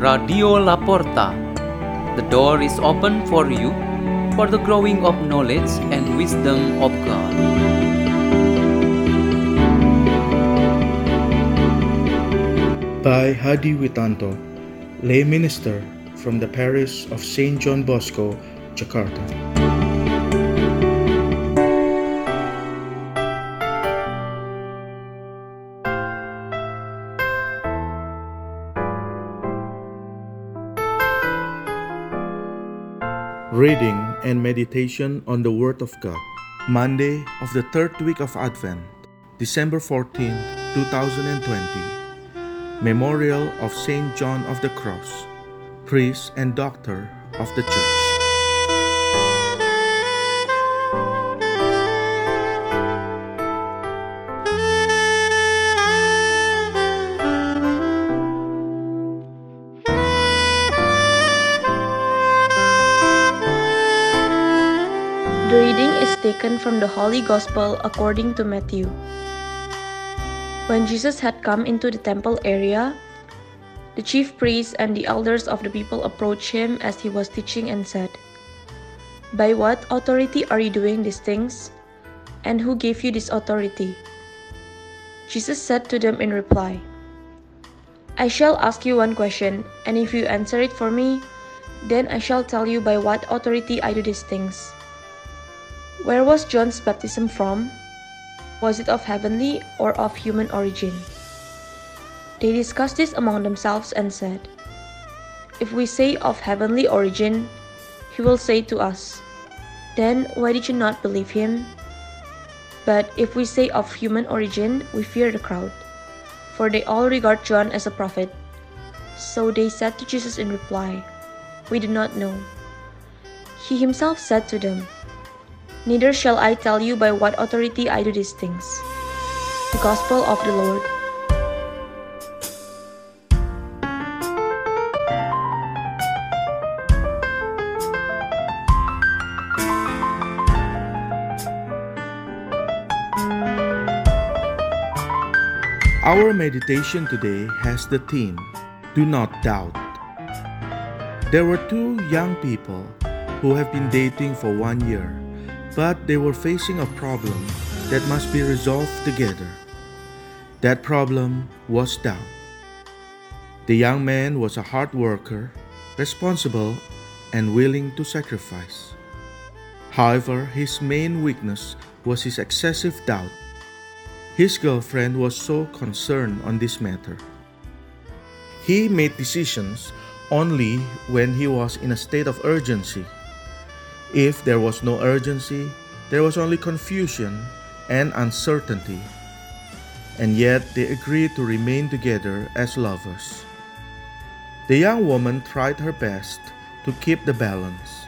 Radio Laporta. The door is open for you for the growing of knowledge and wisdom of God. by Hadi Witanto, lay minister from the parish of St. John Bosco, Jakarta. Reading and meditation on the Word of God. Monday of the third week of Advent, December 14, 2020. Memorial of Saint John of the Cross, priest and doctor of the Church. The reading is taken from the Holy Gospel according to Matthew. When Jesus had come into the temple area, the chief priests and the elders of the people approached him as he was teaching and said, By what authority are you doing these things? And who gave you this authority? Jesus said to them in reply, I shall ask you one question, and if you answer it for me, then I shall tell you by what authority I do these things. Where was John's baptism from? Was it of heavenly or of human origin? They discussed this among themselves and said, If we say of heavenly origin, he will say to us, Then why did you not believe him? But if we say of human origin, we fear the crowd, for they all regard John as a prophet. So they said to Jesus in reply, We do not know. He himself said to them, Neither shall I tell you by what authority I do these things. The Gospel of the Lord. Our meditation today has the theme Do Not Doubt. There were two young people who have been dating for one year, but they were facing a problem that must be resolved together. That problem was doubt. The young man was a hard worker, responsible, and willing to sacrifice. However, his main weakness was his excessive doubt. His girlfriend was so concerned on this matter. He made decisions only when he was in a state of urgency. If there was no urgency, there was only confusion and uncertainty. And yet they agreed to remain together as lovers. The young woman tried her best to keep the balance,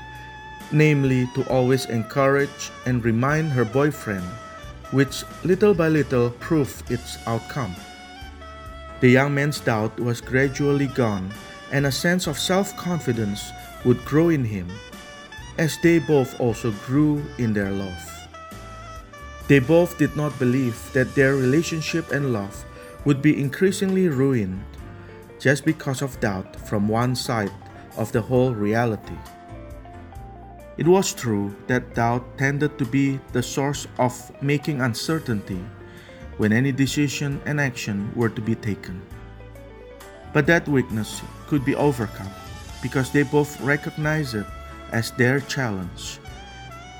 namely, to always encourage and remind her boyfriend which little by little proved its outcome. The young man's doubt was gradually gone, and a sense of self confidence would grow in him, as they both also grew in their love. They both did not believe that their relationship and love would be increasingly ruined just because of doubt from one side of the whole reality. It was true that doubt tended to be the source of making uncertainty when any decision and action were to be taken. But that weakness could be overcome because they both recognized it as their challenge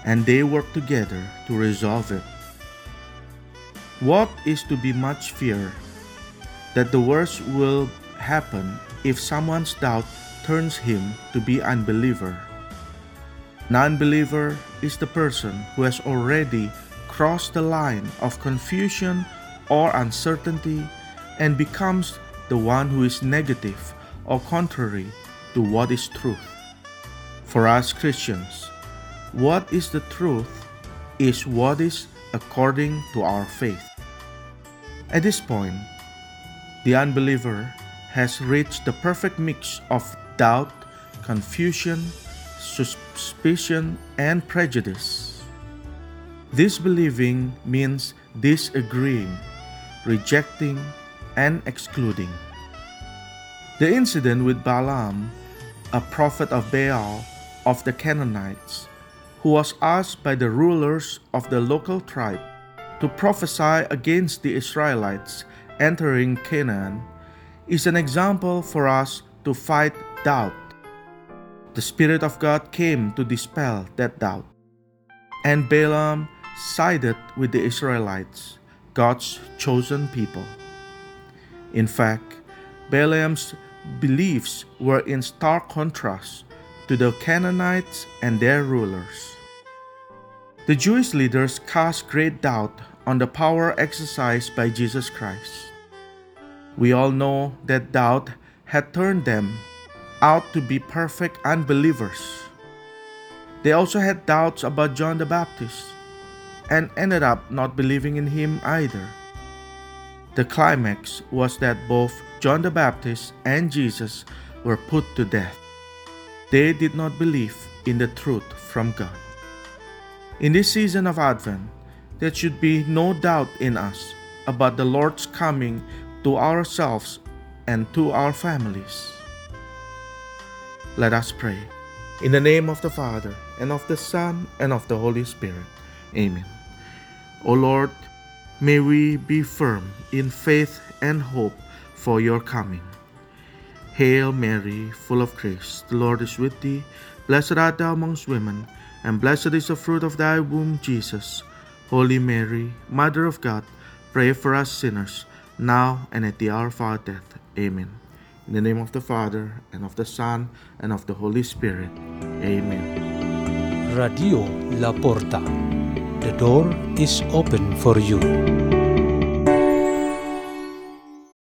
and they work together to resolve it. What is to be much feared? That the worst will happen if someone's doubt turns him to be unbeliever. Non believer is the person who has already crossed the line of confusion or uncertainty and becomes the one who is negative or contrary to what is truth. For us Christians, what is the truth is what is according to our faith. At this point, the unbeliever has reached the perfect mix of doubt, confusion, suspicion, and prejudice. Disbelieving means disagreeing, rejecting, and excluding. The incident with Balaam, a prophet of Baal of the Canaanites, who was asked by the rulers of the local tribe to prophesy against the Israelites entering Canaan, is an example for us to fight doubt. The Spirit of God came to dispel that doubt, and Balaam sided with the Israelites, God's chosen people. In fact, Balaam's beliefs were in stark contrast to the Canaanites and their rulers. The Jewish leaders cast great doubt on the power exercised by Jesus Christ. We all know that doubt had turned them out to be perfect unbelievers. They also had doubts about John the Baptist and ended up not believing in him either. The climax was that both John the Baptist and Jesus were put to death. They did not believe in the truth from God. In this season of Advent, there should be no doubt in us about the Lord's coming to ourselves and to our families. Let us pray. In the name of the Father, and of the Son, and of the Holy Spirit. Amen. O Lord, may we be firm in faith and hope for your coming. Hail Mary, full of grace, the Lord is with thee. Blessed art thou amongst women, and blessed is the fruit of thy womb, Jesus. Holy Mary, Mother of God, pray for us sinners, now and at the hour of our death. Amen. In the name of the Father, and of the Son, and of the Holy Spirit. Amen. Radio La Porta. The door is open for you.